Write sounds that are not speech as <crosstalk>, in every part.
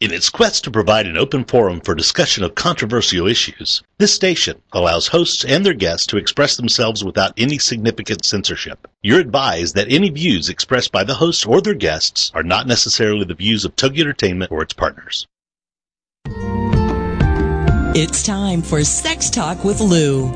In its quest to provide an open forum for discussion of controversial issues, this station allows hosts and their guests to express themselves without any significant censorship. You're advised that any views expressed by the hosts or their guests are not necessarily the views of Togi Entertainment or its partners. It's time for Sex Talk with Lou.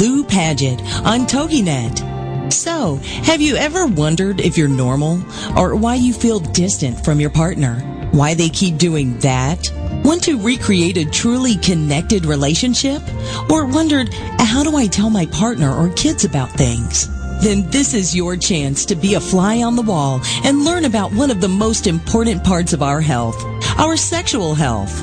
Lou Paget on TogiNet. So, have you ever wondered if you're normal or why you feel distant from your partner? Why they keep doing that? Want to recreate a truly connected relationship? Or wondered, how do I tell my partner or kids about things? Then this is your chance to be a fly on the wall and learn about one of the most important parts of our health, our sexual health.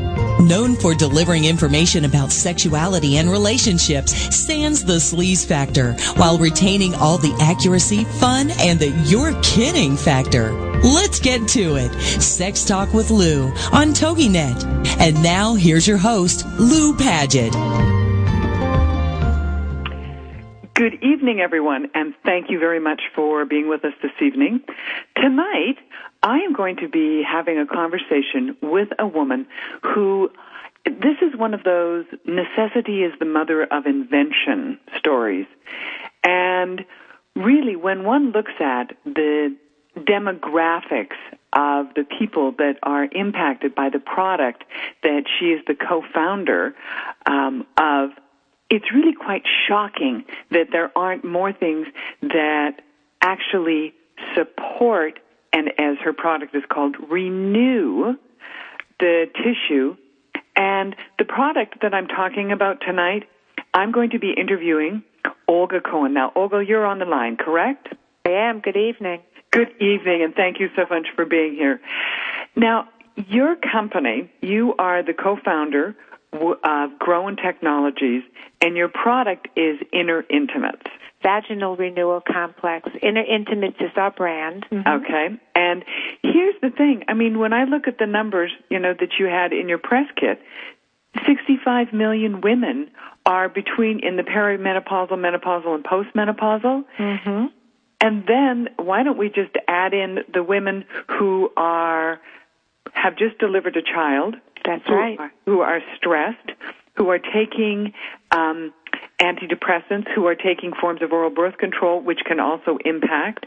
Known for delivering information about sexuality and relationships, sans the sleaze factor, while retaining all the accuracy, fun, and the you're kidding factor. Let's get to it. Sex Talk with Lou on TogiNet. And now here's your host, Lou Paget. Good evening, everyone, and thank you very much for being with us this evening. Tonight, I am going to be having a conversation with a woman who this is one of those necessity is the mother of invention stories. And really, when one looks at the demographics of the people that are impacted by the product that she is the co-founder um, of, it's really quite shocking that there aren't more things that actually support and as her product is called, renew the tissue. And the product that I'm talking about tonight, I'm going to be interviewing Olga Cohen. Now, Olga, you're on the line, correct? I am. Good evening. Good evening, and thank you so much for being here. Now, your company, you are the co-founder of Grown Technologies, and your product is Inner Intimates. Vaginal Renewal Complex. Inner Intimates is our brand. Mm-hmm. Okay. And here's the thing. I mean, when I look at the numbers, you know, that you had in your press kit, 65 million women are between in the perimenopausal, menopausal, and postmenopausal. Mm-hmm. And then why don't we just add in the women who are have just delivered a child? That's who right. Are, who are stressed, who are taking um, antidepressants, who are taking forms of oral birth control, which can also impact.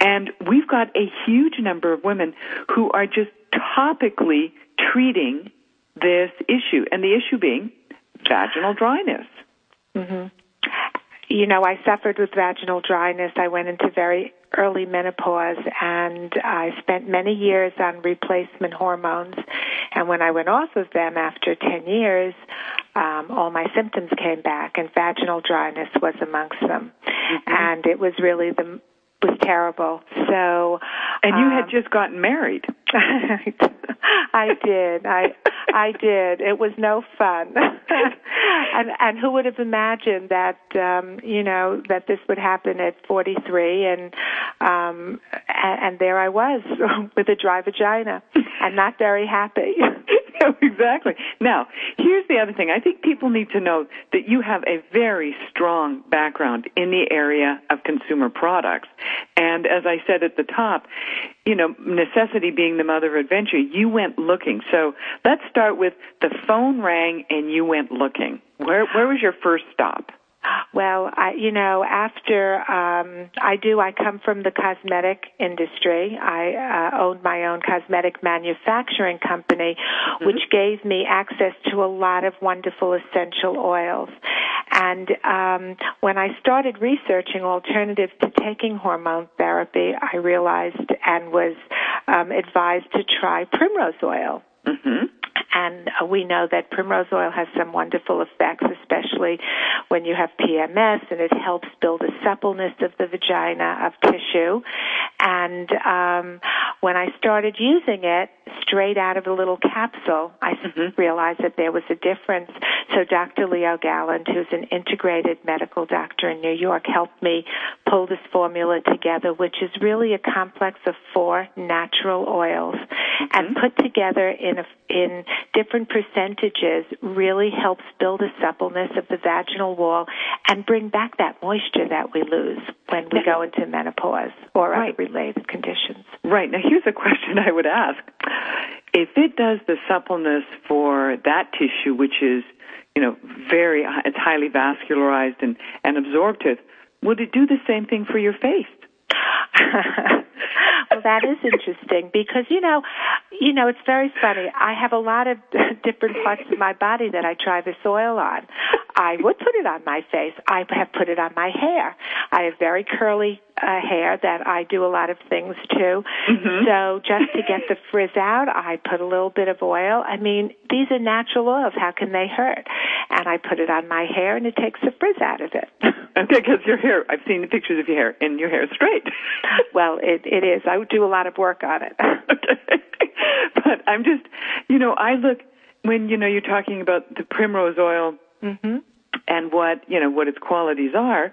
And we've got a huge number of women who are just topically treating this issue, and the issue being vaginal dryness. Mm-hmm you know, I suffered with vaginal dryness. I went into very early menopause and I spent many years on replacement hormones. And when I went off of them after 10 years, um, all my symptoms came back and vaginal dryness was amongst them. Mm-hmm. And it was really the was terrible. So, and you um, had just gotten married. <laughs> I did. I I did. It was no fun. <laughs> and and who would have imagined that um you know that this would happen at 43 and um and, and there I was <laughs> with a dry vagina and not very happy. <laughs> <laughs> exactly. Now, here's the other thing. I think people need to know that you have a very strong background in the area of consumer products. And as I said at the top, you know, necessity being the mother of adventure, you went looking. So let's start with the phone rang and you went looking. Where, where was your first stop? Well, I, you know, after um, I do, I come from the cosmetic industry. I uh, owned my own cosmetic manufacturing company, mm-hmm. which gave me access to a lot of wonderful essential oils. And um, when I started researching alternatives to taking hormone therapy, I realized and was um, advised to try primrose oil. Mm-hmm. And we know that primrose oil has some wonderful effects, especially when you have PMS, and it helps build a suppleness of the vagina, of tissue. And um, when I started using it straight out of a little capsule, I mm-hmm. realized that there was a difference. So Dr. Leo Galland, who's an integrated medical doctor in New York, helped me pull this formula together, which is really a complex of four natural oils, mm-hmm. and put together in a, in different percentages really helps build a suppleness of the vaginal wall and bring back that moisture that we lose when we go into menopause or right. other related conditions. Right. Now here's a question I would ask. If it does the suppleness for that tissue, which is, you know, very, it's highly vascularized and, and absorptive, would it do the same thing for your face? <laughs> that is interesting because you know, you know, it's very funny. I have a lot of <laughs> different parts of my body that I try this oil on. I would put it on my face. I have put it on my hair. I have very curly uh, hair that I do a lot of things to. Mm-hmm. So just to get the frizz out, I put a little bit of oil. I mean, these are natural oils. How can they hurt? And I put it on my hair, and it takes the frizz out of it. <laughs> okay, because your hair. I've seen the pictures of your hair, and your hair is straight. <laughs> well, it it is. I do a lot of work on it. okay, <laughs> but I'm just, you know, I look when you know you're talking about the primrose oil. Mm-hmm. And what you know, what its qualities are,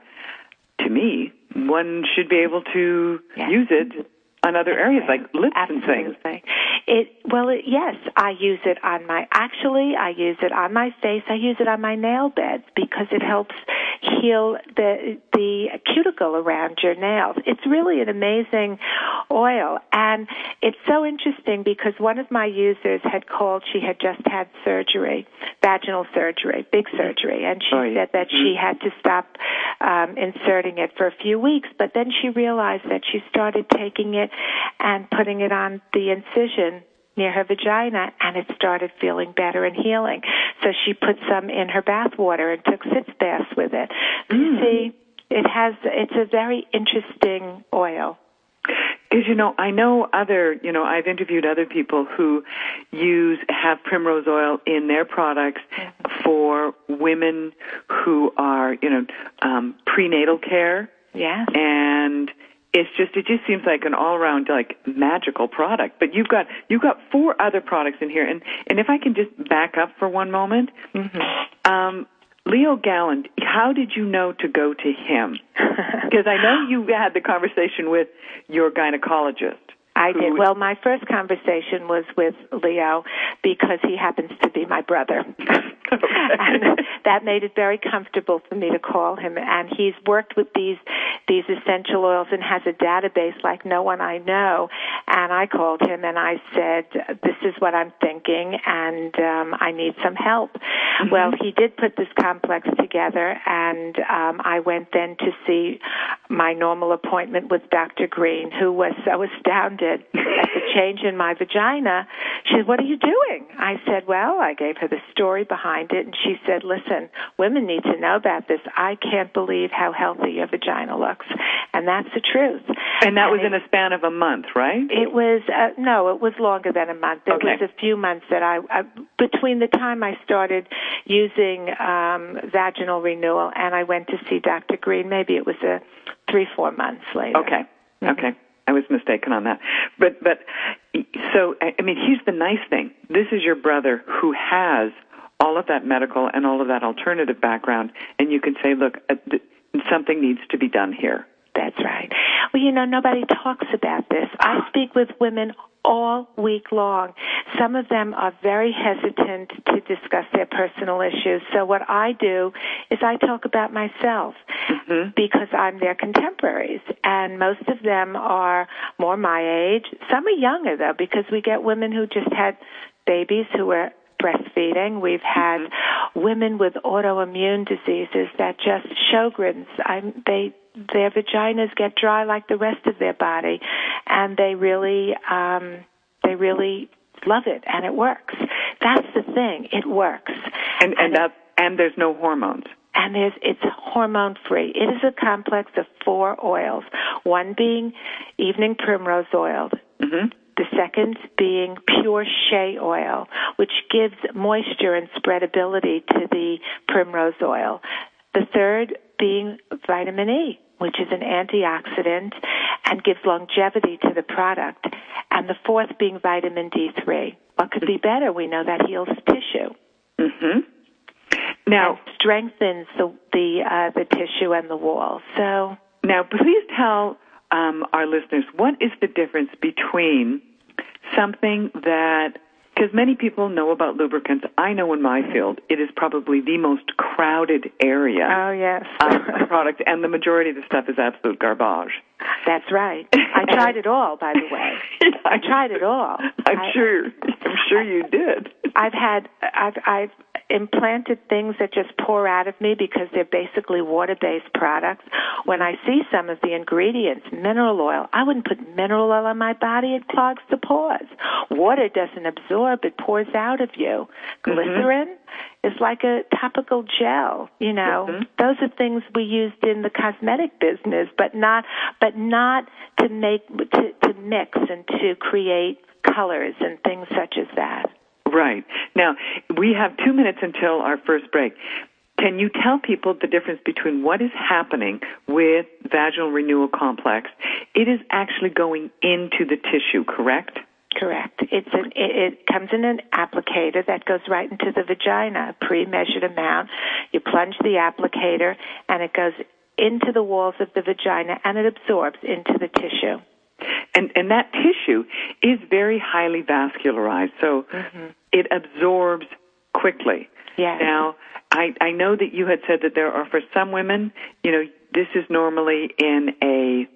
to me, one should be able to yes. use it on other areas like lips Absolutely. and things. It well, it, yes, I use it on my. Actually, I use it on my face. I use it on my nail beds because it helps heal the the cuticle around your nails. It's really an amazing oil, and it's so interesting because one of my users had called. She had just had surgery, vaginal surgery, big surgery, and she oh, yeah. said that mm-hmm. she had to stop um, inserting it for a few weeks. But then she realized that she started taking it and putting it on the incision near her vagina and it started feeling better and healing. So she put some in her bath water and took sitz baths with it. Mm. You see, it has, it's a very interesting oil. Because you know, I know other, you know, I've interviewed other people who use have primrose oil in their products mm-hmm. for women who are, you know, um, prenatal care. Yeah. And it's just it just seems like an all around like magical product. But you've got you've got four other products in here, and and if I can just back up for one moment, mm-hmm. um, Leo Galland, how did you know to go to him? <laughs> Because I know you had the conversation with your gynecologist. I did. Well, my first conversation was with Leo because he happens to be my brother. <laughs> and that made it very comfortable for me to call him. And he's worked with these these essential oils and has a database like no one I know. And I called him and I said, "This is what I'm thinking, and um, I need some help." Mm-hmm. Well, he did put this complex together, and um, I went then to see my normal appointment with Dr. Green, who was so <laughs> astounded at the change in my vagina. She said, "What are you doing?" I said, "Well," I gave her the story behind it, and she said, "Listen, women need to know about this. I can't believe how healthy your vagina looks." And that's the truth. And that and was it, in a span of a month, right? It was uh, no, it was longer than a month. It okay. was a few months that I uh, between the time I started using um vaginal renewal and I went to see Dr. Green, maybe it was a 3 4 months later. Okay. Mm-hmm. Okay. I was mistaken on that. But but so I mean, here's the nice thing. This is your brother who has all of that medical and all of that alternative background, and you can say, look, uh, something needs to be done here. That's right. Well, you know, nobody talks about this. I speak with women all week long. Some of them are very hesitant to discuss their personal issues. So what I do is I talk about myself mm-hmm. because I'm their contemporaries and most of them are more my age. Some are younger though because we get women who just had babies who were breastfeeding. We've had mm-hmm. women with autoimmune diseases that just Sjogren's. I'm, they their vaginas get dry like the rest of their body, and they really um, they really love it, and it works. That's the thing; it works. And and, and that and there's no hormones. And there's it's hormone free. It is a complex of four oils. One being evening primrose oil. Mm-hmm. The second being pure shea oil, which gives moisture and spreadability to the primrose oil. The third being vitamin E, which is an antioxidant and gives longevity to the product. And the fourth being vitamin D3. What could be better? We know that heals tissue. Mm-hmm. Now, strengthens the the uh, the tissue and the wall. So now, please tell um, our listeners what is the difference between something that because many people know about lubricants. I know in my field it is probably the most crowded area. Oh yes, <laughs> of product, and the majority of the stuff is absolute garbage. That's right. <laughs> I tried it all, by the way. I tried it all. <laughs> I'm I, sure. I'm sure you did. I've had. I've. I've implanted things that just pour out of me because they're basically water-based products. When I see some of the ingredients, mineral oil, I wouldn't put mineral oil on my body. It clogs the pores. Water doesn't absorb; it pours out of you. Glycerin mm-hmm. is like a topical gel. You know, mm-hmm. those are things we used in the cosmetic business, but not, but not to make to, to mix and to create colors and things such as that. Right. Now, we have two minutes until our first break. Can you tell people the difference between what is happening with vaginal renewal complex? It is actually going into the tissue, correct? Correct. It's an, it, it comes in an applicator that goes right into the vagina, a pre-measured amount. You plunge the applicator and it goes into the walls of the vagina and it absorbs into the tissue. And, and that tissue is very highly vascularized, so mm-hmm. it absorbs quickly. Yes. Now, I, I know that you had said that there are, for some women, you know, this is normally in a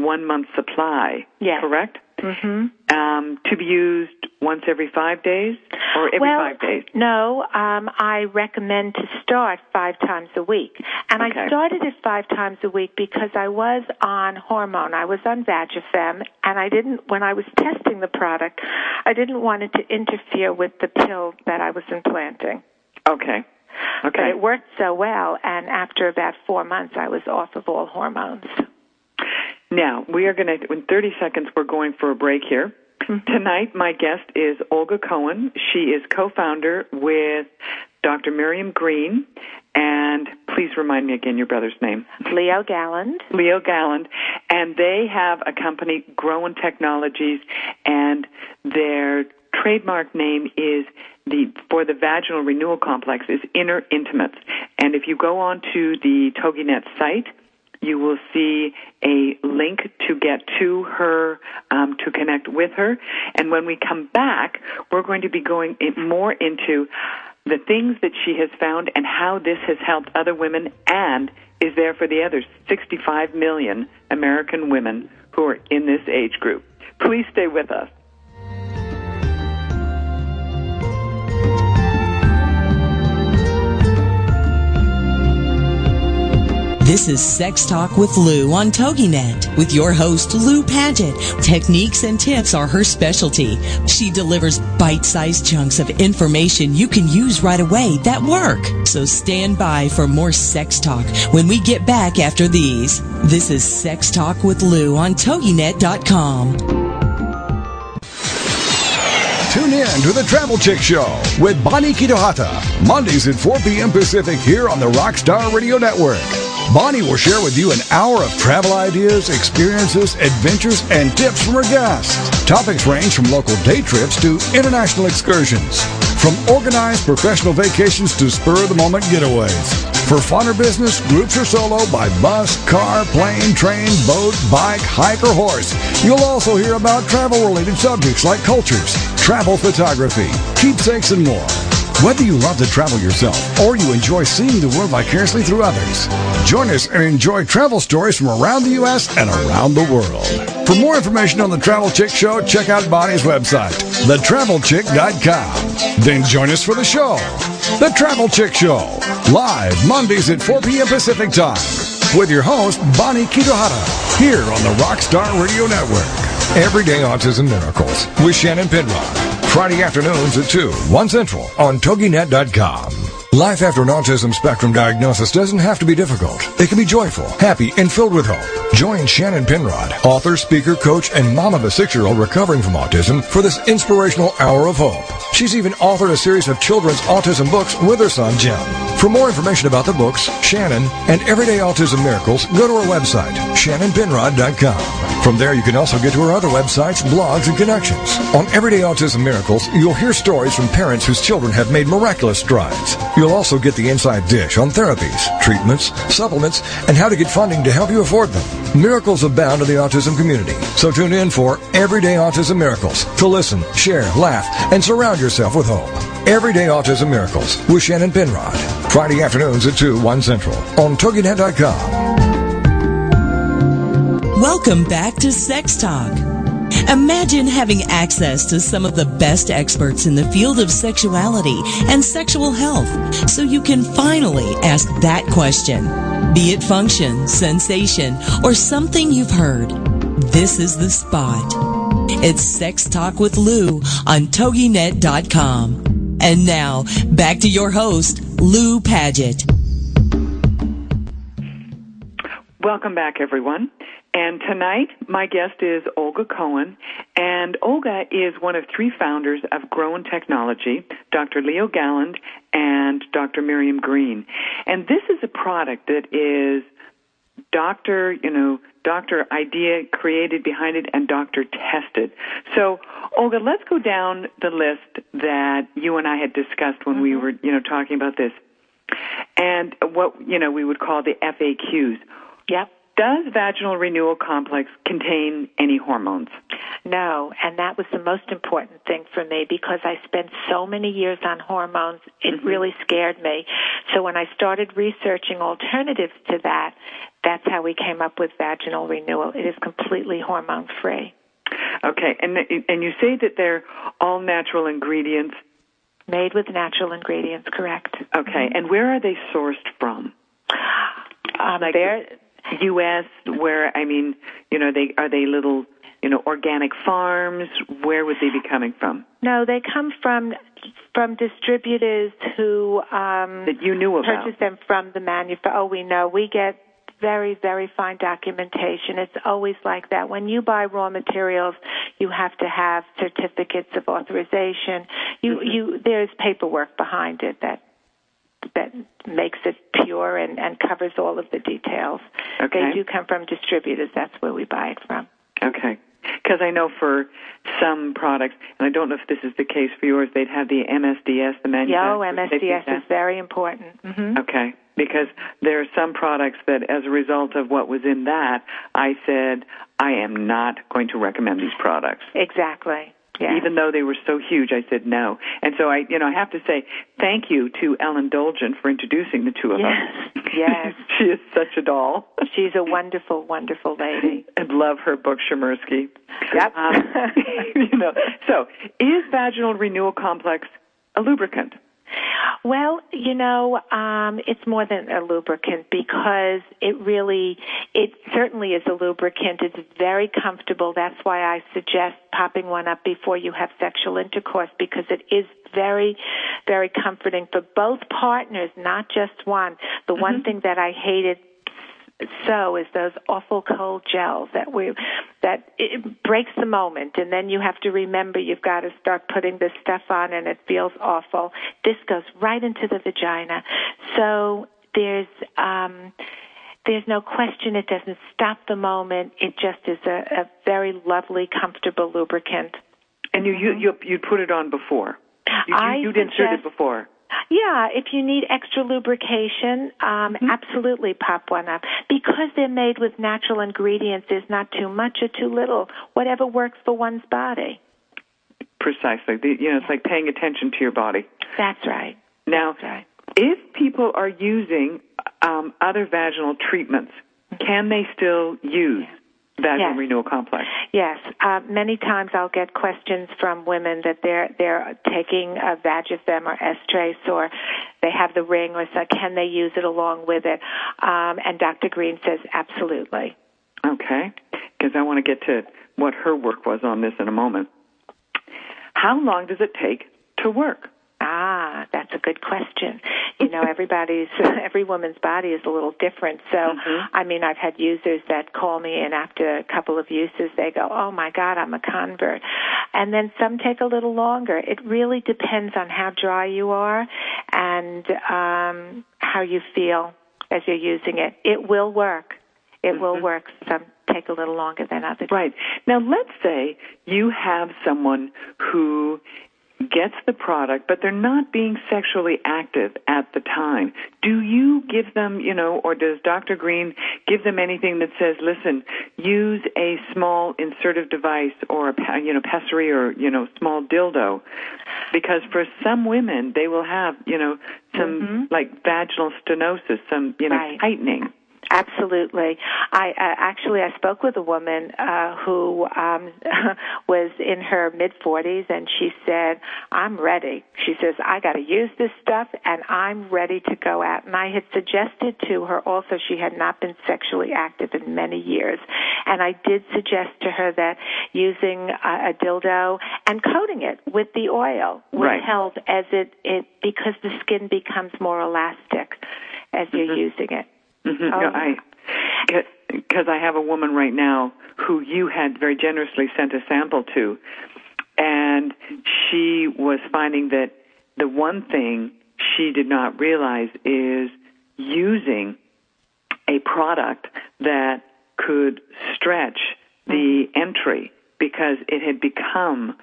one month supply, yes. correct? Mm-hmm. Um, to be used once every five days or every well, five days? No, um, I recommend to start five times a week. And okay. I started it five times a week because I was on hormone. I was on Vagifem, and I didn't, when I was testing the product, I didn't want it to interfere with the pill that I was implanting. Okay. Okay. But it worked so well, and after about four months, I was off of all hormones. Now, we are going to, in 30 seconds, we're going for a break here. Mm-hmm. Tonight, my guest is Olga Cohen. She is co-founder with Dr. Miriam Green, and please remind me again your brother's name. Leo Galland. Leo Galland, and they have a company, Grown Technologies, and their trademark name is the for the vaginal renewal complex is Inner Intimates. And if you go on to the TogiNet site, you will see a link to get to her, um, to connect with her. And when we come back, we're going to be going more into the things that she has found and how this has helped other women and is there for the other 65 million American women who are in this age group. Please stay with us. This is Sex Talk with Lou on TogiNet with your host, Lou Paget. Techniques and tips are her specialty. She delivers bite-sized chunks of information you can use right away that work. So stand by for more sex talk when we get back after these. This is Sex Talk with Lou on TogiNet.com. Tune in to the Travel Chick Show with Bonnie Kitohata, Mondays at 4 p.m. Pacific here on the Rockstar Radio Network. Bonnie will share with you an hour of travel ideas, experiences, adventures, and tips from her guests. Topics range from local day trips to international excursions. From organized professional vacations to spur of the moment getaways. For fun or business, groups or solo, by bus, car, plane, train, boat, bike, hike, or horse. You'll also hear about travel related subjects like cultures, travel photography, keepsakes, and more. Whether you love to travel yourself or you enjoy seeing the world vicariously through others, join us and enjoy travel stories from around the U.S. and around the world. For more information on The Travel Chick Show, check out Bonnie's website, thetravelchick.com. Then join us for the show, The Travel Chick Show, live Mondays at 4 p.m. Pacific Time, with your host, Bonnie Kitohara, here on the Rockstar Radio Network. Everyday Autism Miracles with Shannon Penrod. Friday afternoons at 2, 1 Central on TogiNet.com. Life after an autism spectrum diagnosis doesn't have to be difficult. It can be joyful, happy, and filled with hope. Join Shannon Penrod, author, speaker, coach, and mom of a six-year-old recovering from autism for this inspirational hour of hope. She's even authored a series of children's autism books with her son, Jim. For more information about the books, Shannon, and Everyday Autism Miracles, go to her website, shannonpenrod.com. From there, you can also get to her other websites, blogs, and connections. On Everyday Autism Miracles, you'll hear stories from parents whose children have made miraculous strides. You'll also get the inside dish on therapies, treatments, supplements, and how to get funding to help you afford them. Miracles abound in the autism community. So tune in for Everyday Autism Miracles to listen, share, laugh, and surround yourself with hope. Everyday Autism Miracles with Shannon Penrod. Friday afternoons at 2, 1 Central on TogiNet.com. Welcome back to Sex Talk. Imagine having access to some of the best experts in the field of sexuality and sexual health so you can finally ask that question. Be it function, sensation, or something you've heard. This is the spot. It's Sex Talk with Lou on TogiNet.com. And now, back to your host, Lou Paget. Welcome back, everyone. And tonight, my guest is Olga Cohen. And Olga is one of three founders of Grown Technology, Dr. Leo Galland and Dr. Miriam Green. And this is a product that is doctor, you know, doctor idea created behind it and doctor tested. So, Olga, let's go down the list that you and I had discussed when mm-hmm. we were, you know, talking about this. And what, you know, we would call the FAQs. Yep. Does vaginal renewal complex contain any hormones? No, and that was the most important thing for me because I spent so many years on hormones, it mm-hmm. really scared me. So when I started researching alternatives to that, that's how we came up with vaginal renewal. It is completely hormone free. Okay, and and you say that they're all natural ingredients made with natural ingredients, correct? Okay, mm-hmm. and where are they sourced from? Um, like they're U.S. Where I mean, you know, they are they little, you know, organic farms. Where would they be coming from? No, they come from from distributors who um, that you knew about. Purchase them from the manufacturer. Oh, we know. We get very, very fine documentation. It's always like that. When you buy raw materials, you have to have certificates of authorization. You, mm-hmm. you, there's paperwork behind it that that makes it pure and, and covers all of the details. Okay. They do come from distributors. That's where we buy it from. Okay. Because I know for some products, and I don't know if this is the case for yours, they'd have the MSDS, the manufacturer. Yeah, MSDS is very important. Mm-hmm. Okay. Because there are some products that, as a result of what was in that, I said, I am not going to recommend these products. Exactly. Yeah. Even though they were so huge, I said no. And so I, you know, I have to say thank you to Ellen Dolgen for introducing the two of yes. us. Yes. <laughs> she is such a doll. She's a wonderful, wonderful lady. <laughs> and love her book, Shmirshky. Yep. Um, <laughs> you know, so is vaginal renewal complex a lubricant? Well, you know, um, it's more than a lubricant because it really, it certainly is a lubricant. It's very comfortable. That's why I suggest popping one up before you have sexual intercourse because it is very, very comforting for both partners, not just one. The mm-hmm. one thing that I hated so is those awful cold gels that we that it breaks the moment and then you have to remember you've got to start putting this stuff on and it feels awful. This goes right into the vagina. So there's um there's no question it doesn't stop the moment. It just is a, a very lovely comfortable lubricant. And you you you you put it on before? You, you, you'd insert it before yeah, if you need extra lubrication, um, mm-hmm. absolutely pop one up. Because they're made with natural ingredients, there's not too much or too little. Whatever works for one's body. Precisely. The, you know, it's like paying attention to your body. That's right. Now, That's right. if people are using um, other vaginal treatments, mm-hmm. can they still use vaginal yes. renewal complex. Yes, uh, many times I'll get questions from women that they're they're taking a Vagifem or Estrace or they have the ring or so can they use it along with it? Um, and Dr. Green says absolutely. Okay, because I want to get to what her work was on this in a moment. How long does it take to work? That's a good question. you know, everybody's <laughs> every woman's body is a little different. So, Mm-hmm. I mean, I've had users that call me, and after a couple of uses, they go, "Oh my God, I'm a convert," and then some take a little longer. It really depends on how dry you are and um, how you feel as you're using it. It will work. It will work. Some take a little longer than others. Mm-hmm. Right. Now, let's say you have someone who gets the product, but they're not being sexually active at the time. Do you give them, you know, or does Dr. Green give them anything that says, listen, use a small insertive device or a, you know, pessary or, you know, small dildo? Because for some women, they will have, you know, some mm-hmm. like vaginal stenosis, some, you know, Right. tightening. Absolutely. I uh, actually I spoke with a woman uh, who um, <laughs> was in her mid 40s, and she said, "I'm ready." She says, "I got to use this stuff, and I'm ready to go out." And I had suggested to her also she had not been sexually active in many years, and I did suggest to her that using a, a dildo and coating it with the oil would Right. help as it it because the skin becomes more elastic as you're using it. Mhm. Oh, No, I because I have a woman right now who you had very generously sent a sample to, and she was finding that the one thing she did not realize is using a product that could stretch the entry because it had become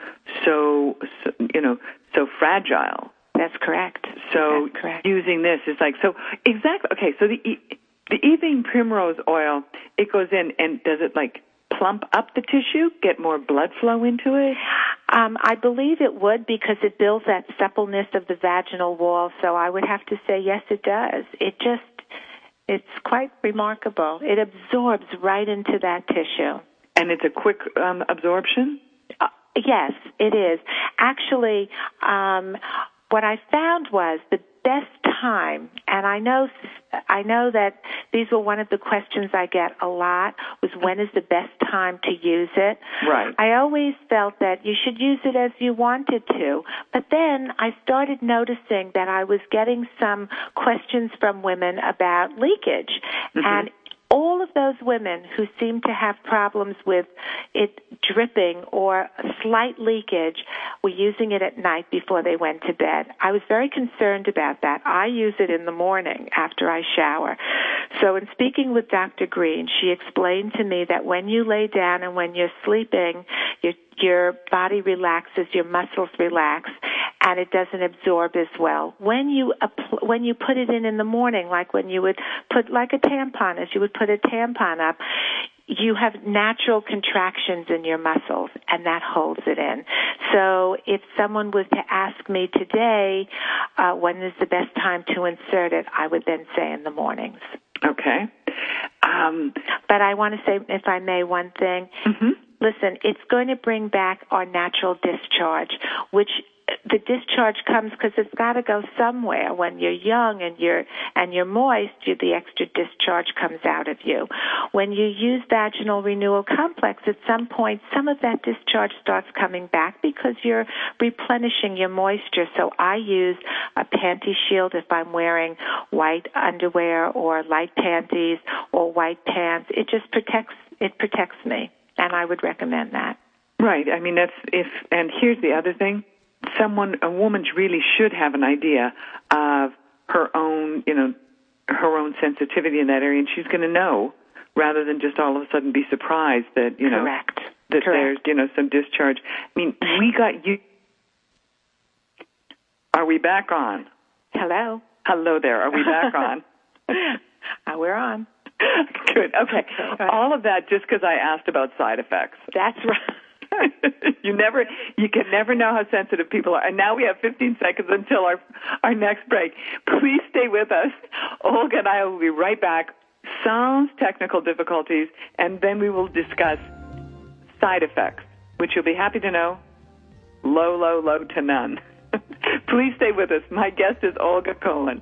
so, so you know so fragile That's correct. so That's correct. using this is like so exactly okay. So the the evening primrose oil it goes in and does it like plump up the tissue, get more blood flow into it? Um, I believe it would because it builds that suppleness of the vaginal wall. So I would have to say yes, it does. It just it's quite remarkable. It absorbs right into that tissue. And it's a quick um, absorption. Uh, yes, it is. Actually, um, what I found was the best time, and I know I know that these were one of the questions I get a lot was when is the best time to use it. Right. I always felt that you should use it as you wanted to, but then I started noticing that I was getting some questions from women about leakage, mm-hmm. and all of those women who seem to have problems with it dripping or slight leakage were using it at night before they went to bed. I was very concerned about that. I use it in the morning after I shower. So in speaking with Dr. Green, she explained to me that when you lay down and when you're sleeping, your your body relaxes, your muscles relax, and it doesn't absorb as well. When you when you put it in in the morning, like when you would put like a tampon, as you would put a tampon up, you have natural contractions in your muscles, and that holds it in. So if someone was to ask me today, uh, when is the best time to insert it, I would then say in the mornings. Okay. Um, But I want to say, if I may, one thing. Listen, it's going to bring back our natural discharge, which the discharge comes because it's got to go somewhere. When you're young and you're and you're moist, you, the extra discharge comes out of you. When you use vaginal renewal complex, at some point, some of that discharge starts coming back because you're replenishing your moisture. So I use a panty shield if I'm wearing white underwear or light panties or white pants. It just protects it protects me, and I would recommend that. right. I mean that's if and here's the other thing. Someone a woman really should have an idea of her own, you know, her own sensitivity in that area and she's going to know rather than just all of a sudden be surprised that, you know, Correct. that Correct. there's you know some discharge. I mean, we got you. Are we back on? Hello. Hello there. Are we back <laughs> on? Uh, we're on. <laughs> Good. Okay. All of that just because I asked about side effects. That's right. <laughs> you never, you can never know how sensitive people are. And now we have 15 seconds until our our next break. Please stay with us. Olga and I will be right back. Sans technical difficulties, and then we will discuss side effects, which you'll be happy to know, low, low, low to none. <laughs> Please stay with us. My guest is Olga Cohen.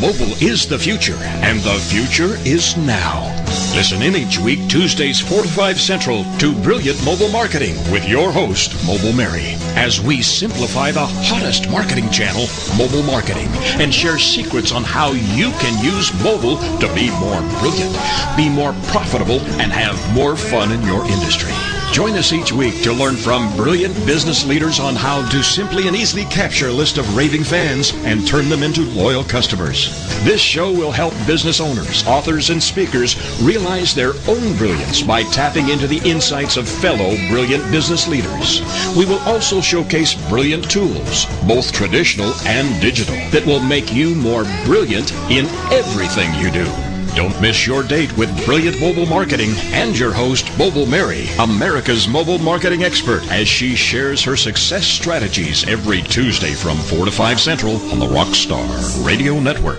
Mobile is the future, and the future is now. Listen in each week, Tuesdays 4 to 5 Central, to Brilliant Mobile Marketing with your host, Mobile Mary, as we simplify the hottest marketing channel, mobile marketing, and share secrets on how you can use mobile to be more brilliant, be more profitable, and have more fun in your industry. Join us each week to learn from brilliant business leaders on how to simply and easily capture a list of raving fans and turn them into loyal customers. This show will help business owners, authors, and speakers realize their own brilliance by tapping into the insights of fellow brilliant business leaders. We will also showcase brilliant tools, both traditional and digital, that will make you more brilliant in everything you do. Don't miss your date with Brilliant Mobile Marketing and your host, Mobile Mary, America's mobile marketing expert, as she shares her success strategies every Tuesday from 4 to 5 Central on the Rockstar Radio Network.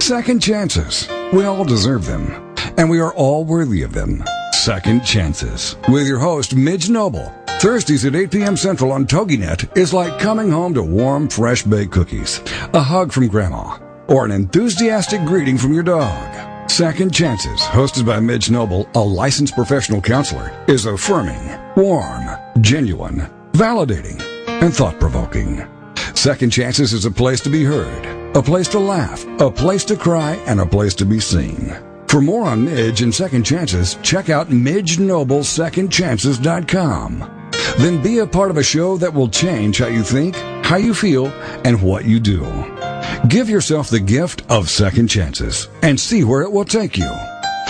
Second chances. We all deserve them, and we are all worthy of them. Second chances. With your host, Midge Noble. Thursdays at 8 p.m. Central on TogiNet is like coming home to warm, fresh baked cookies, a hug from Grandma, or an enthusiastic greeting from your dog. Second Chances, hosted by Midge Noble, a licensed professional counselor, is affirming, warm, genuine, validating, and thought provoking. Second Chances is a place to be heard, a place to laugh, a place to cry, and a place to be seen. For more on Midge and Second Chances, check out MidgeNobleSecondChances.com. Then be a part of a show that will change how you think, how you feel, and what you do. Give yourself the gift of second chances and see where it will take you.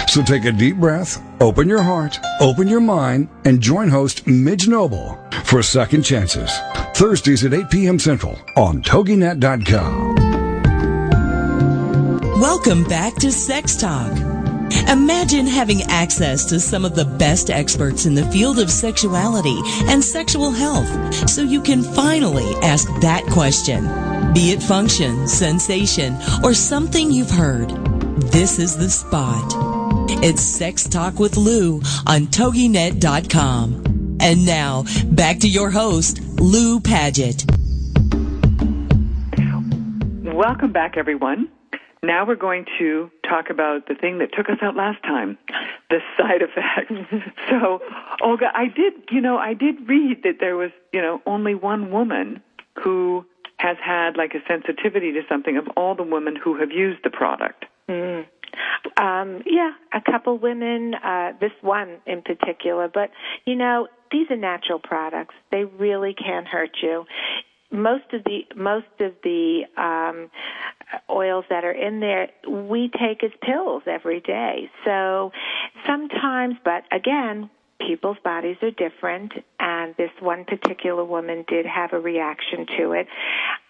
So take a deep breath, open your heart, open your mind, and join host Midge Noble for Second Chances. Thursdays at 8 p.m. Central on TogiNet.com. Welcome back to Sex Talk. Imagine having access to some of the best experts in the field of sexuality and sexual health so you can finally ask that question. Be it function, sensation, or something you've heard. This is the spot. It's Sex Talk with Lou on TogiNet.com. And now, back to your host, Lou Paget. Welcome back, everyone. Now we're going to talk about the thing that took us out last time, the side effects. <laughs> so, Olga, I did, you know, I did read that there was, you know, only one woman who has had like a sensitivity to something of all the women who have used the product. Mm. Um, yeah, a couple women, uh, this one in particular, but you know, these are natural products. They really can't hurt you most of the most of the um, oils that are in there we take as pills every day. So sometimes, but again, people's bodies are different, and this one particular woman did have a reaction to it.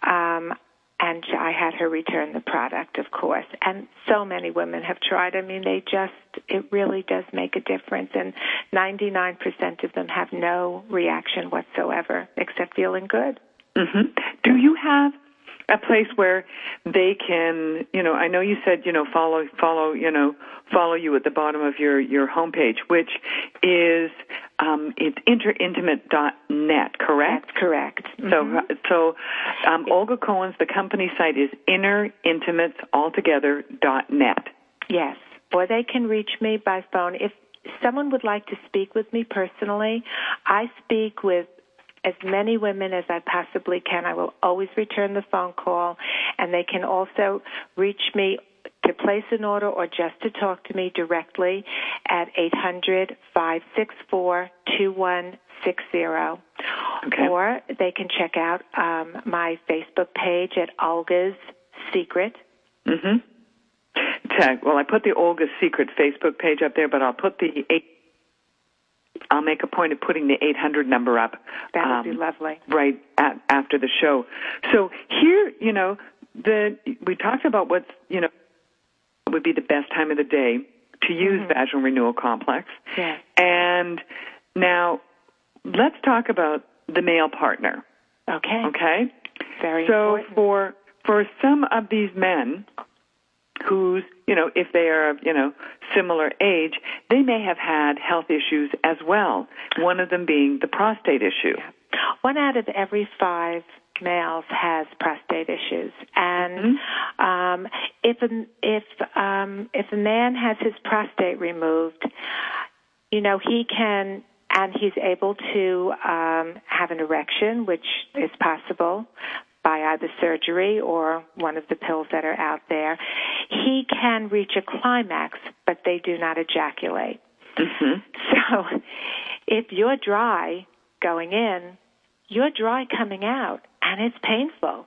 Um, and I had her return the product, of course. And so many women have tried. I mean, they just, it really does make a difference. And 99% of them have no reaction whatsoever except feeling good. Mm-hmm. Do you have a place where they can, you know, I know you said, you know, follow, follow, you know, follow you at the bottom of your, your homepage, which is, um, it's interintimate.net, correct? That's correct. Mm-hmm. So, so, um, Olga Cohen's, the company site is interintimatesaltogether.net. Yes. Or they can reach me by phone. If someone would like to speak with me personally, I speak with as many women as I possibly can. I will always return the phone call, and they can also reach me to place an order or just to talk to me directly at 800 564 2160. Or they can check out um, my Facebook page at Olga's Secret. Mm-hmm. Well, I put the Olga's Secret Facebook page up there, but I'll put the eight I'll make a point of putting the 800 number up. That would um, be lovely. Right at, after the show. So here, you know, the we talked about what's you know would be the best time of the day to use mm-hmm. vaginal renewal complex. Yes. And now let's talk about the male partner. Okay. Okay. Very good. so important. for for some of these men who's you know if they are you know similar age they may have had health issues as well one of them being the prostate issue. One out of every five males has prostate issues, and um, if a, if um, if a man has his prostate removed, you know he can and he's able to um, have an erection, which is possible by either surgery or one of the pills that are out there. He can reach a climax, but they do not ejaculate. <laughs> So if you're dry going in, you're dry coming out, and it's painful.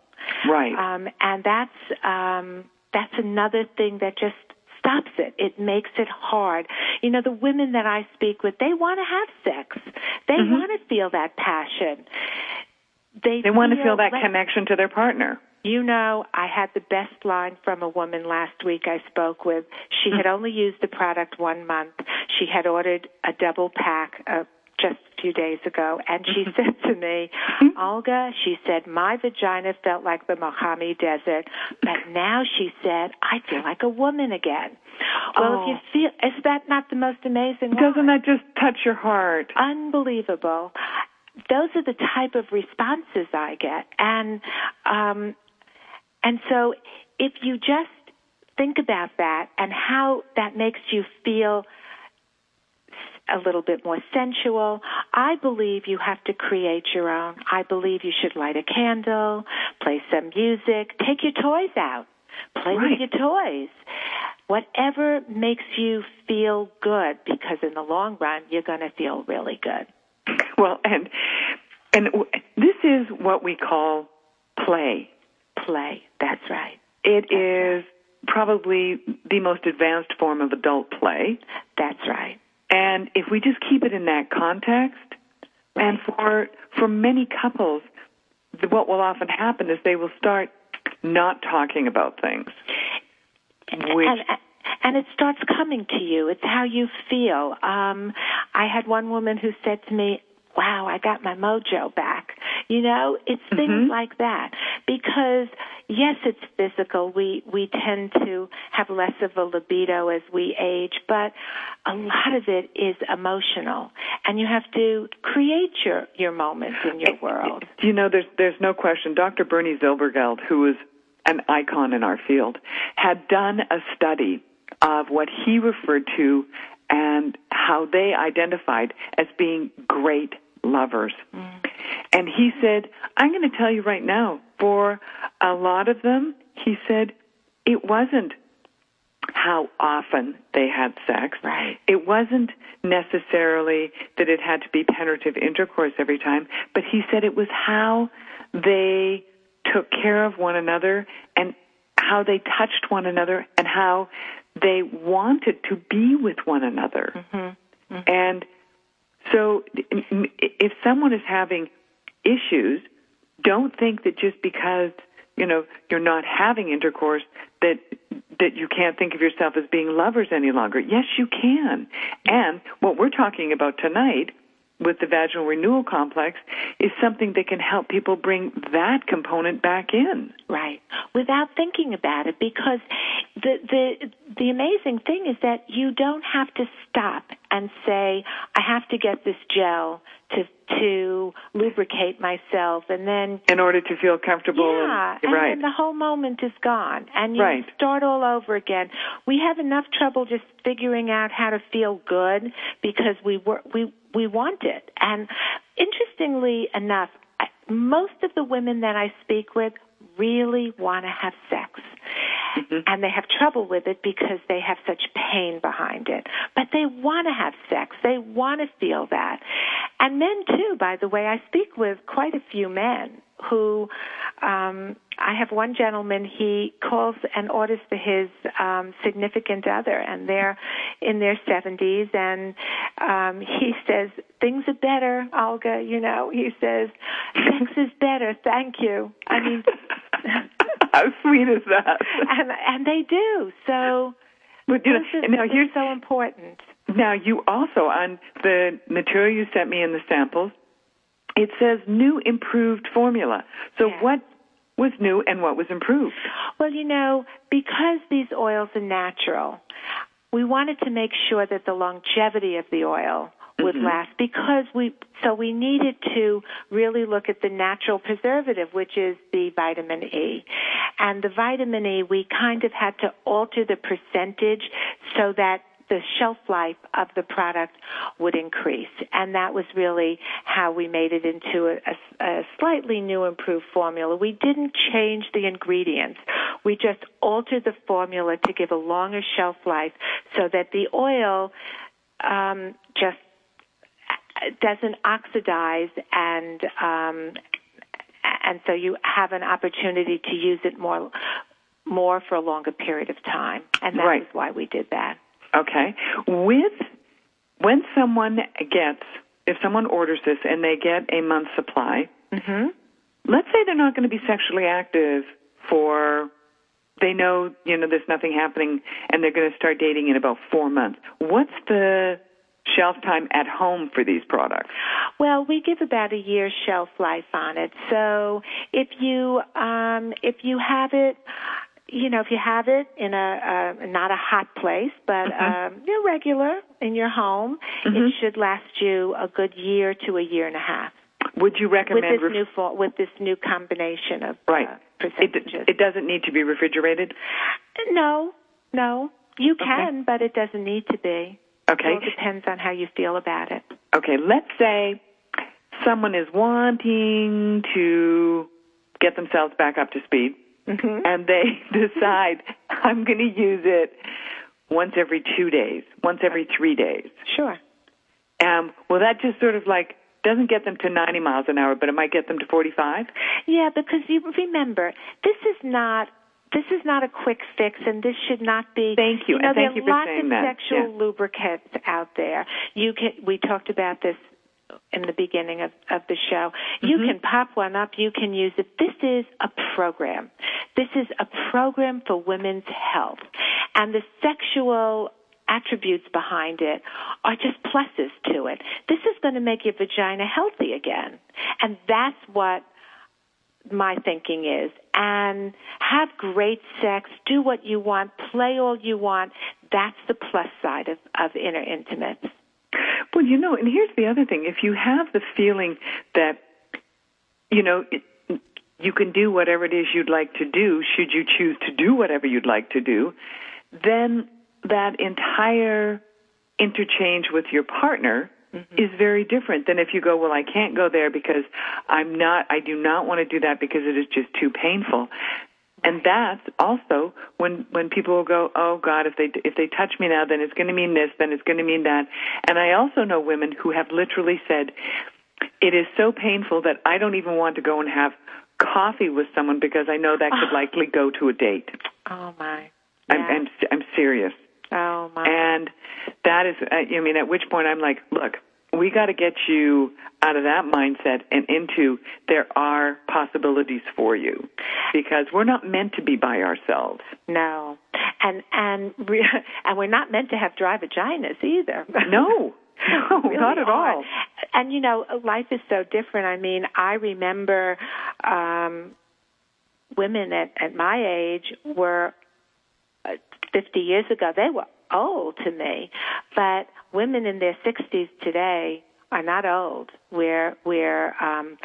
right Um, and that's um, that's another thing that just stops it. It makes it hard. You know, the women that I speak with, they want to have sex. They want to feel that passion. They, they want to feel that like- connection to their partner you know, I had the best line from a woman last week I spoke with. She mm-hmm. had only used the product one month. She had ordered a double pack uh, just a few days ago, and she mm-hmm. said to me, mm-hmm. Olga, she said, my vagina felt like the Mojave Desert, but now she said, I feel like a woman again. Well, if you oh. feel, is that not the most amazing doesn't line? that just touch your heart unbelievable. Those are the type of responses I get, and um, and so if you just think about that and how that makes you feel a little bit more sensual, I believe you have to create your own. I believe you should light a candle, play some music, take your toys out, play Right. with your toys. Whatever makes you feel good, because in the long run, you're going to feel really good. Well and and this is what we call play Play. That's right. It is probably the most advanced form of adult play That's right. And if we just keep it in that context, and for for many couples, what will often happen is they will start not talking about things. Which and, and it starts coming to you. It's how you feel. Um, I had one woman who said to me, "Wow, I got my mojo back." You know, it's things like that. Because yes, it's physical. We we tend to have less of a libido as we age, but a lot of it is emotional, and you have to create your your moments in your world. you know, there's there's no question. Dr. Bernie Zilbergeld, who is an icon in our field, had done a study of what he referred to and how they identified as being great lovers. Mm. And he said, I'm going to tell you right now, for a lot of them, he said, it wasn't how often they had sex. Right. It wasn't necessarily that it had to be penetrative intercourse every time, but he said it was how they took care of one another and how they touched one another and how they wanted to be with one another. Mm-hmm. Mm-hmm. And so if someone is having issues, don't think that just because, you know, you're not having intercourse that that you can't think of yourself as being lovers any longer. Yes, you can. And what we're talking about tonight with the vaginal renewal complex is something that can help people bring that component back in. Right. Without thinking about it because the the the amazing thing is that you don't have to stop and say I have to get this gel to to lubricate myself and then In order to feel comfortable yeah, and, and right. then the whole moment is gone, and you Right. start all over again. We have enough trouble just figuring out how to feel good because we were we we want it. And interestingly enough, most of the women that I speak with really want to have sex. And they have trouble with it because they have such pain behind it. But they want to have sex. They want to feel that. And men too, by the way. I speak with quite a few men who um I have one gentleman he calls and orders for his um significant other and they're in their 70s and um he says things are better Olga you know he says sex is better thank you I mean <laughs> <laughs> How sweet is that? and and they do so But, you know, this is, now here's so important Now, you also, on the material you sent me in the samples, it says new improved formula. So Yeah. what was new and what was improved? Well, you know, because these oils are natural, we wanted to make sure that the longevity of the oil would last because we so we needed to really look at the natural preservative which is the vitamin E. And the vitamin E we kind of had to alter the percentage so that the shelf life of the product would increase. And that was really how we made it into a, a, a slightly new improved formula. We didn't change the ingredients. We just altered the formula to give a longer shelf life so that the oil um, just doesn't oxidize and um, and so you have an opportunity to use it more more for a longer period of time. And that Right. is why we did that. Okay. With when someone gets if someone orders this and they get a month's supply, hmm let's say they're not going to be sexually active for they know you know there's nothing happening and they're going to start dating in about four months what's the shelf time at home for these products Well, we give about a year shelf life on it. So if you um, if you have it, you know, if you have it in a uh, not a hot place, but Mm-hmm. um, you're regular in your home, it should last you a good year to a year and a half would you recommend with this ref- new for, with this new combination of right uh, it, percentages. it doesn't need to be refrigerated no, no, you Okay. can, but it doesn't need to be. Okay It depends on how you feel about it. okay let's say someone is wanting to get themselves back up to speed hmm and they <laughs> decide i'm going to use it once every two days once every three days Sure. um, well that just sort of like doesn't get them to 90 miles an hour but it might get them to 45 Yeah, because you remember, this is not this is not a quick fix, and this should not be. Thank you, know, and thank there you for are lots saying of that. sexual Yeah. lubricants out there. You can. We talked about this in the beginning of, of the show. You Mm-hmm. can pop one up. You can use it. This is a program. This is a program for women's health, and the sexual attributes behind it are just pluses to it. This is going to make your vagina healthy again. And that's what my thinking is. And have great sex, do what you want, play all you want. That's the plus side of, of inner intimates. well you know and here's the other thing if you have the feeling that you know it, you can do whatever it is you'd like to do should you choose to do whatever you'd like to do then that entire interchange with your partner Mm-hmm. is very different than if you go, well, I can't go there because I'm not, I do not want to do that because it is just too painful. And that's also when when people will go, oh God, if they if they touch me now, then it's going to mean this, then it's going to mean that. And I also know women who have literally said, it is so painful that I don't even want to go and have coffee with someone because I know that could ah. likely go to a date. Oh my. I'm, I'm I'm serious. oh my. And that is, uh, I mean, at which point I'm like, look, we got to get you out of that mindset and into there are possibilities for you because we're not meant to be by ourselves. no. And and re- <laughs> and we're not meant to have dry vaginas either. <laughs> No, no, really not at aren't. all. And you know, life is so different. I mean, I remember um women at at my age were uh, 50 years ago they were old to me, but women in their 60s today are not old. We're we're um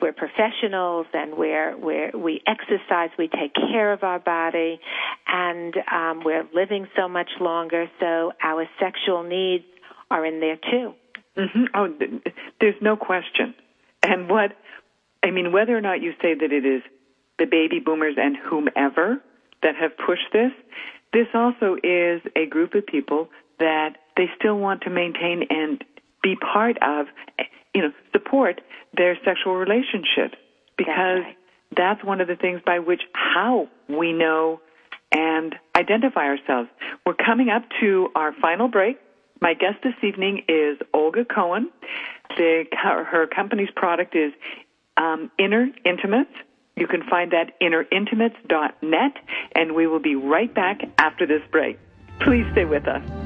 we're professionals and we're we're we exercise, we take care of our body, and um, we're living so much longer. So our sexual needs are in there too. hmm Oh, th- there's no question. And what, I mean, whether or not you say that it is the baby boomers and whomever that have pushed this, this also is a group of people that they still want to maintain and be part of, you know, support their sexual relationships because right. that's one of the things by which how we know and identify ourselves. We're coming up to our final break. My guest this evening is Olga Cohen. The, her company's product is um, Inner Intimates. You can find that innerintimates.net, and we will be right back after this break. Please stay with us.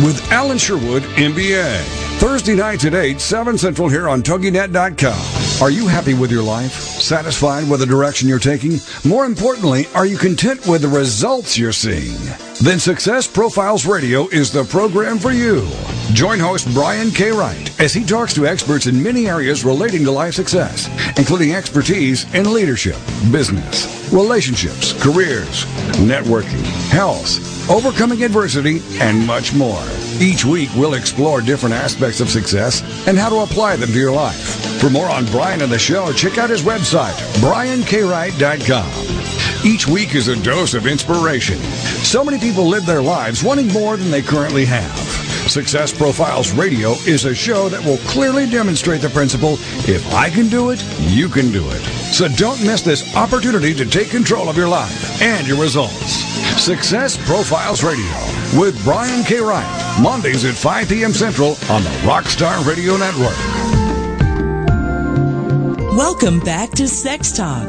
with Alan Sherwood, MBA. Thursday nights at 8, 7 Central here on TogiNet.com. Are you happy with your life? Satisfied with the direction you're taking? More importantly, are you content with the results you're seeing? Then Success Profiles Radio is the program for you. Join host Brian K. Wright as he talks to experts in many areas relating to life success, including expertise in leadership, business, relationships, careers, networking, health, overcoming adversity, and much more. Each week, we'll explore different aspects of success and how to apply them to your life. For more on Brian and the show, check out his website, briankwright.com. Each week is a dose of inspiration. So many people live their lives wanting more than they currently have. Success Profiles Radio is a show that will clearly demonstrate the principle if I can do it, you can do it. So don't miss this opportunity to take control of your life and your results. Success Profiles Radio with Brian K. Wright, Mondays at 5 p.m. Central on the Rockstar Radio Network. Welcome back to Sex Talk.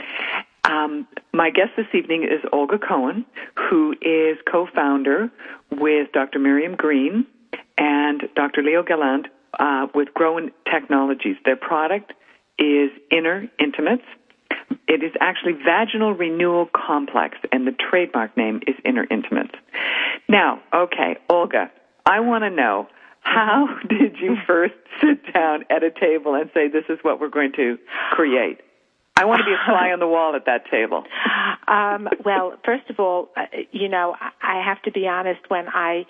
Um, my guest this evening is Olga Cohen, who is co-founder with Dr. Miriam Green and Dr. Leo Gallant uh, with Grown Technologies. Their product is Inner Intimates. It is actually Vaginal Renewal Complex, and the trademark name is Inner Intimates. Now, okay, Olga, I want to know how <laughs> did you first sit down at a table and say, this is what we're going to create? I want to be a fly on the wall at that table. Um, well, first of all, uh, you know, I have to be honest. When I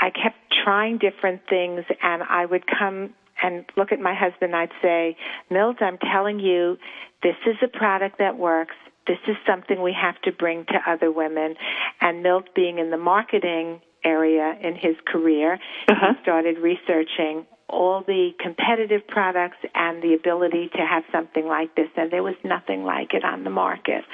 I kept trying different things, and I would come and look at my husband, I'd say, Milt, I'm telling you, this is a product that works. This is something we have to bring to other women. And Milt, being in the marketing area in his career, Uh-huh. he started researching all the competitive products and the ability to have something like this, and there was nothing like it on the market.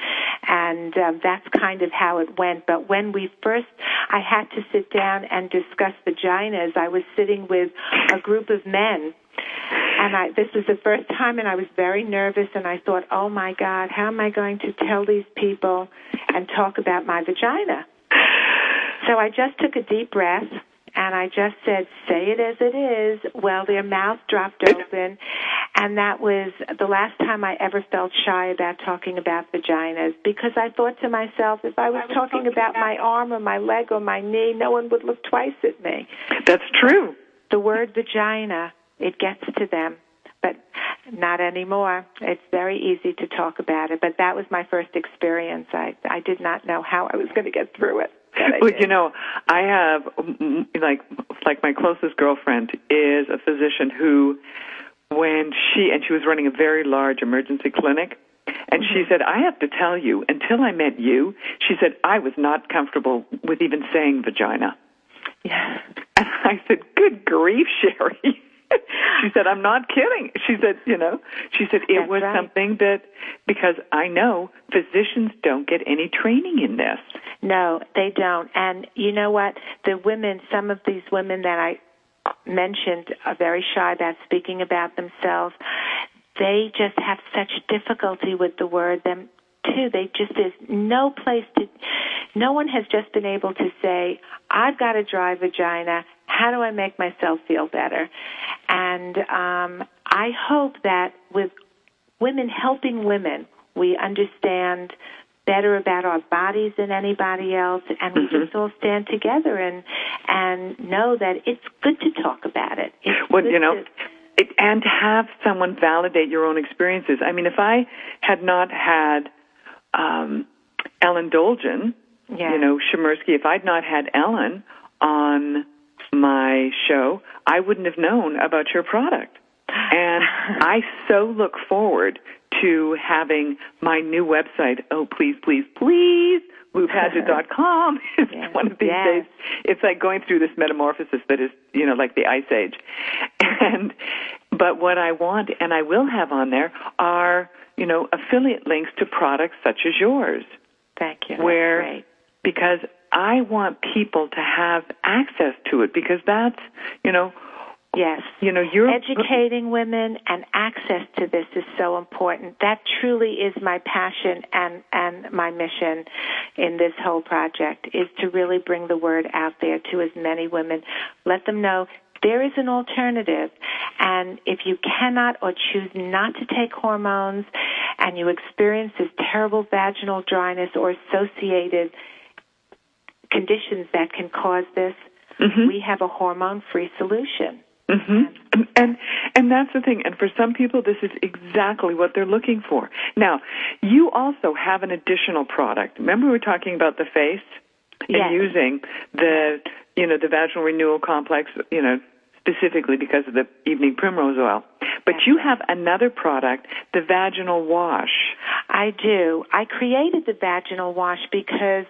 And um, that's kind of how it went. But when we first, I had to sit down and discuss vaginas. I was sitting with a group of men and I this was the first time and I was very nervous and I thought, "Oh my god, how am I going to tell these people and talk about my vagina?" So I just took a deep breath and I just said, "Say it as it is." Well, their mouth dropped open and that was the last time I ever felt shy about talking about vaginas because I thought to myself, if I was talking about my arm or my leg or my knee, no one would look twice at me That's true. the word vagina, it gets to them, but not anymore. It's very easy to talk about it, but that was my first experience. I I did not know how I was going to get through it. But Well, you know, I have mm, like like my closest girlfriend is a physician who, when she and she was running a very large emergency clinic, and she said, "I have to tell you, until I met you, she said I was not comfortable with even saying vagina." yeah. And I said, "Good grief, Sherry." <laughs> <laughs> she said, I'm not kidding. She said, you know, she said it That's was right. something that, because I know physicians don't get any training in this. No, they don't. And you know what? The women, some of these women that I mentioned are very shy about speaking about themselves. They just have such difficulty with the word them too. They just there's no place to no one has just been able to say, I've got a dry vagina. How do I make myself feel better? And um I hope that with women helping women, we understand better about our bodies than anybody else and we Mm-hmm. just all stand together and and know that it's good to talk about it. It's Well, you know, to- it, and to have someone validate your own experiences. I mean, if I had not had um, Ellen Dolgen, Yeah. you know, Shmirshky, if I'd not had Ellen on my show, I wouldn't have known about your product. And <laughs> I so look forward to having my new website. Oh, please, please, please, LouPaget.com is <laughs> Yes, one of these yes. days. It's like going through this metamorphosis that is, you know, like the ice age. <laughs> And, but what I want and I will have on there are, you know, affiliate links to products such as yours Thank you. That's where great. because I want people to have access to it because that's you know Yes. you know you're Educating women and access to this is so important. That truly is my passion and, and my mission in this whole project is to really bring the word out there to as many women. Let them know there is an alternative. And if you cannot or choose not to take hormones and you experience this terrible vaginal dryness or associated conditions that can cause this, Mhm. we have a hormone free solution. hmm And, and and that's the thing. And for some people, this is exactly what they're looking for. Now, you also have an additional product. Remember, we were talking about the face Yes. and using the you know the vaginal renewal complex. You know, specifically because of the evening primrose oil. But you have another product, the vaginal wash, I do. I created the vaginal wash because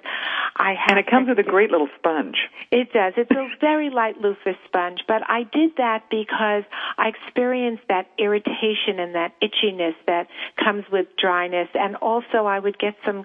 I have. and it comes with a great little sponge. It does. It's a <laughs> very light loofah sponge, but I did that because I experienced that irritation and that itchiness that comes with dryness, and also I would get some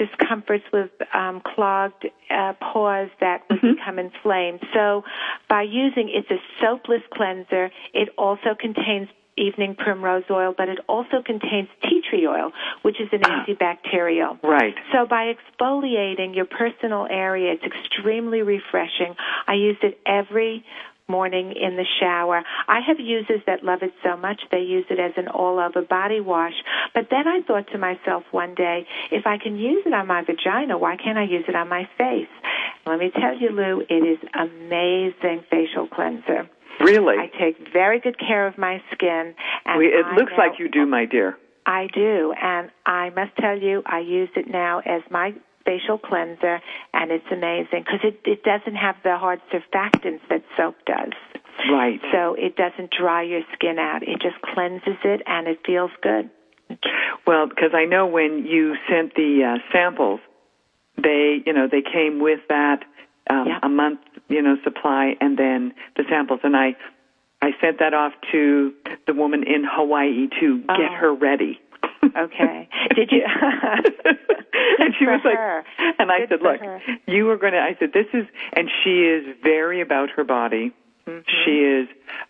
discomforts with um, clogged uh, pores that would become inflamed. So, by using it's a soapless cleanser, it also contains evening primrose oil, but it also contains tea tree oil, which is an Ah. antibacterial. Right. So by exfoliating your personal area, it's extremely refreshing. I use it every morning in the shower. I have users that love it so much they use it as an all over body wash. But then I thought to myself one day, if I can use it on my vagina, why can't I use it on my face? Let me tell you, Lou, it is amazing facial cleanser. Really? I take very good care of my skin and We, it I looks now- like you do, my dear. I do, and I must tell you, I use it now as my facial cleanser, and it's amazing because it, it doesn't have the hard surfactants that soap does. Right. So it doesn't dry your skin out. It just cleanses it, and it feels good. Well, because I know when you sent the uh, samples, they, you know, they came with that um, Yeah. a month, you know, supply, and then the samples, and I, I sent that off to the woman in Hawaii to get Oh. her ready. Okay. <laughs> Did you? <laughs> and she was like, her. and I Good said, look, her. you are going to. I said, this is, and she is very about her body. Mm-hmm. She is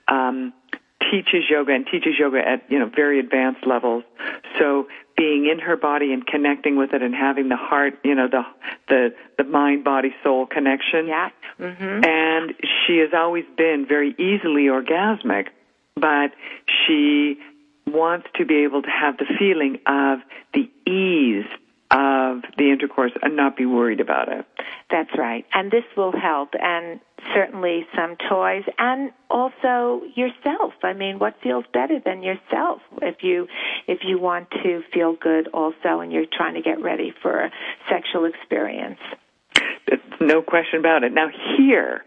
um, teaches yoga and teaches yoga at you know very advanced levels. So being in her body and connecting with it and having the heart, you know, the the the mind body soul connection. yeah. Mhm. And she has always been very easily orgasmic, but she wants to be able to have the feeling of the ease of the intercourse and not be worried about it. That's right. And this will help and certainly some toys and also yourself. I mean, what feels better than yourself if you if you want to feel good also and you're trying to get ready for a sexual experience. There's no question about it. Now here,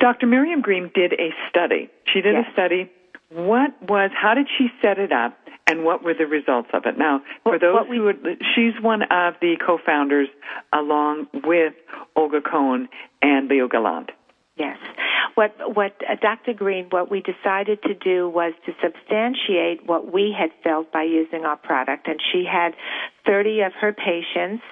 Dr. Miriam Green did a study. She did Yes. a study. What was, how did she set it up and what were the results of it? Now, for those we- who would, she's one of the co-founders along with Olga Cohen and Leo Gallant. Yes. what what uh, Dr. Green, what we decided to do was to substantiate what we had felt by using our product, and she had 30 of her patients,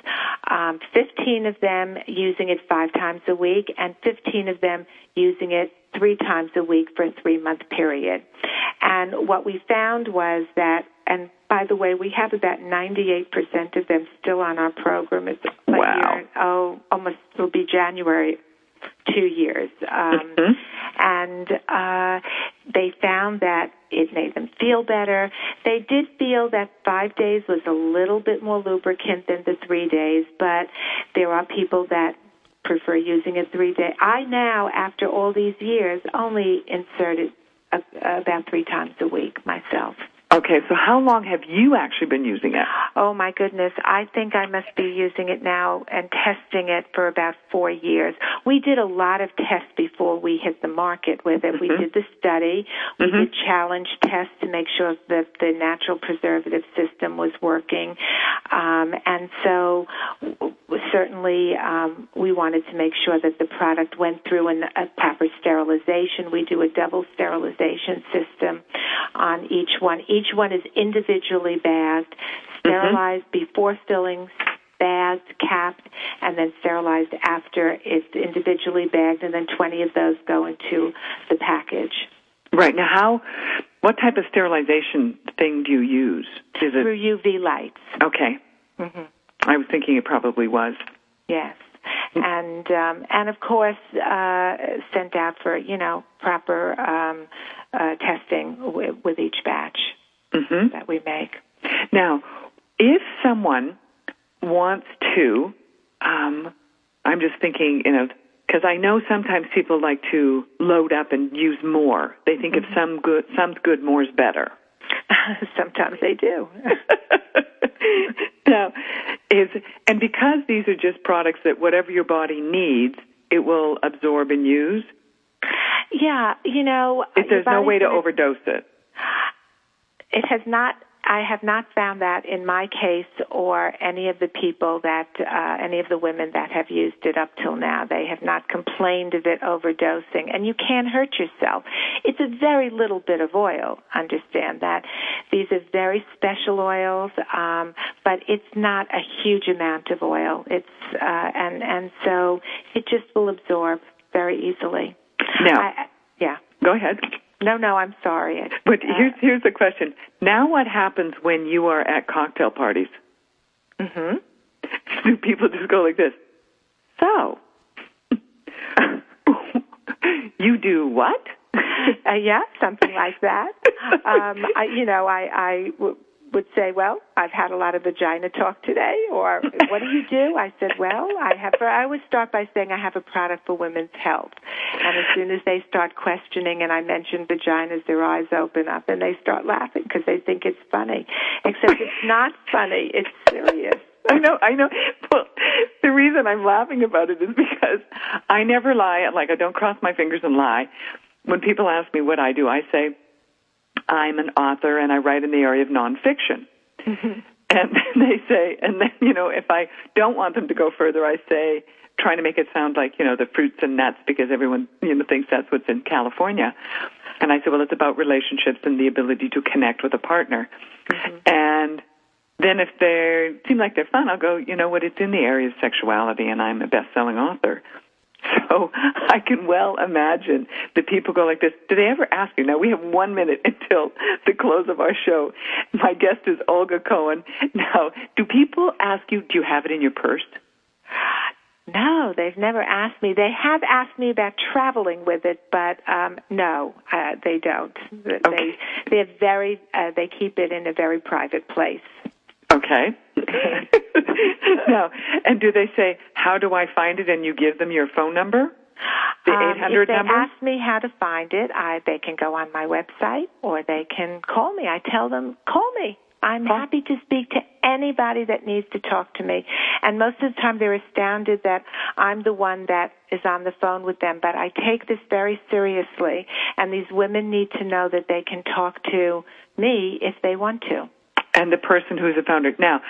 um, 15 of them using it five times a week, and 15 of them using it three times a week for a three month period. And what we found was that, and by the way, we have about 98% of them still on our program. It's wow. Year, oh, almost will be January two years. Um, mm-hmm. And uh, they found that it made them feel better. They did feel that five days was a little bit more lubricant than the three days, but there are people that prefer using a three day. I now, after all these years, only insert it about three times a week myself. Okay, so how long have you actually been using it? Oh my goodness, I think I must be using it now and testing it for about four years. We did a lot of tests before we hit the market with it. Mm-hmm. We did the study, we Mhm. did challenge tests to make sure that the natural preservative system was working. Um, and so certainly um, we wanted to make sure that the product went through an, a proper sterilization. We do a double sterilization system on each one. Each one is individually bagged, sterilized before filling, bagged, capped, and then sterilized after it's individually bagged, and then 20 of those go into the package. Right now, how? What type of sterilization thing do you use? Is it Through UV lights. okay? hmm I was thinking it probably was. Yes. And um, and of course uh, sent out for you know proper um, uh, testing with each batch hmm that we make. Now, if someone wants to, um, I'm just thinking, you know, because I know sometimes people like to load up and use more. They think if some good, some's good, more's better. <laughs> Sometimes they do. <laughs> now, is and because these are just products that whatever your body needs, it will absorb and use. yeah, you know, If there's no way to gonna- overdose it. It has not. I have not found that in my case or any of the people that, uh, any of the women that have used it up till now. They have not complained of it overdosing. And you can't hurt yourself. It's a very little bit of oil. Understand that. These are very special oils, um, but it's not a huge amount of oil. It's, uh, and, and so it just will absorb very easily. Now, I, yeah. go ahead. No, no, I'm sorry. But Uh, here's here's the question. Now, what happens when you are at cocktail parties? hmm <laughs> Do people just go like this? So, <laughs> you do what? <laughs> uh, yeah, something like that. Um, I, you know, I, I w- would say, well, I've had a lot of vagina talk today, or <laughs> what do you do? I said, well, I have. For, I always start by saying I have a product for women's health, and as soon as they start questioning, and I mention vaginas, their eyes open up and they start laughing because they think it's funny. Except it's not funny; it's serious. I know, I know. Well, the reason I'm laughing about it is because I never lie. Like I don't cross my fingers and lie. When people ask me what I do, I say I'm an author and I write in the area of nonfiction. Mm-hmm. And they say, and then you know, if I don't want them to go further, I say, trying to make it sound like you know the fruits and nuts because everyone you know thinks that's what's in California. And I say, well, it's about relationships and the ability to connect with a partner. Mm-hmm. And then if they seem like they're fun, I'll go, you know what, it's in the area of sexuality and I'm a best-selling author. <laughs> So I can well imagine that people go like this. Do they ever ask you? Now we have one minute <laughs> until the close of our show. My guest is Olga Cohen. Now, do people ask you, do you have it in your purse? No, they've never asked me. They have asked me about traveling with it, but um, no, uh, they don't. They Okay. they're very uh, they keep it in a very private place. Okay. <laughs> now, and do they say, how do I find it? And you give them your phone number? The Um, 800 if they number? ask me how to find it, I, they can go on my website or they can call me. I tell them, call me. I'm Call- happy to speak to anybody that needs to talk to me. And most of the time they're astounded that I'm the one that is on the phone with them. But I take this very seriously. And these women need to know that they can talk to me if they want to. And the person who's the founder. Now,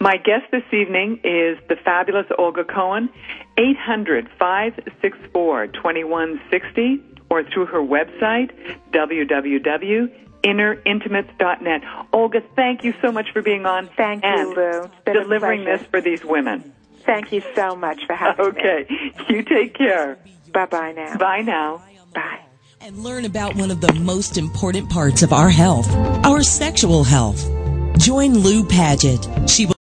my guest this evening is the fabulous Olga Cohen. 800 564 2160. or through her website, www.innerintimates.net. Olga, thank you so much for being on. Thank and you, Lou. Been delivering this for these women. Thank you so much for having me. Okay. You take care. Bye bye now. Bye now. Bye. And learn about one of the most important parts of our health, our sexual health. Join Lou Paget. She will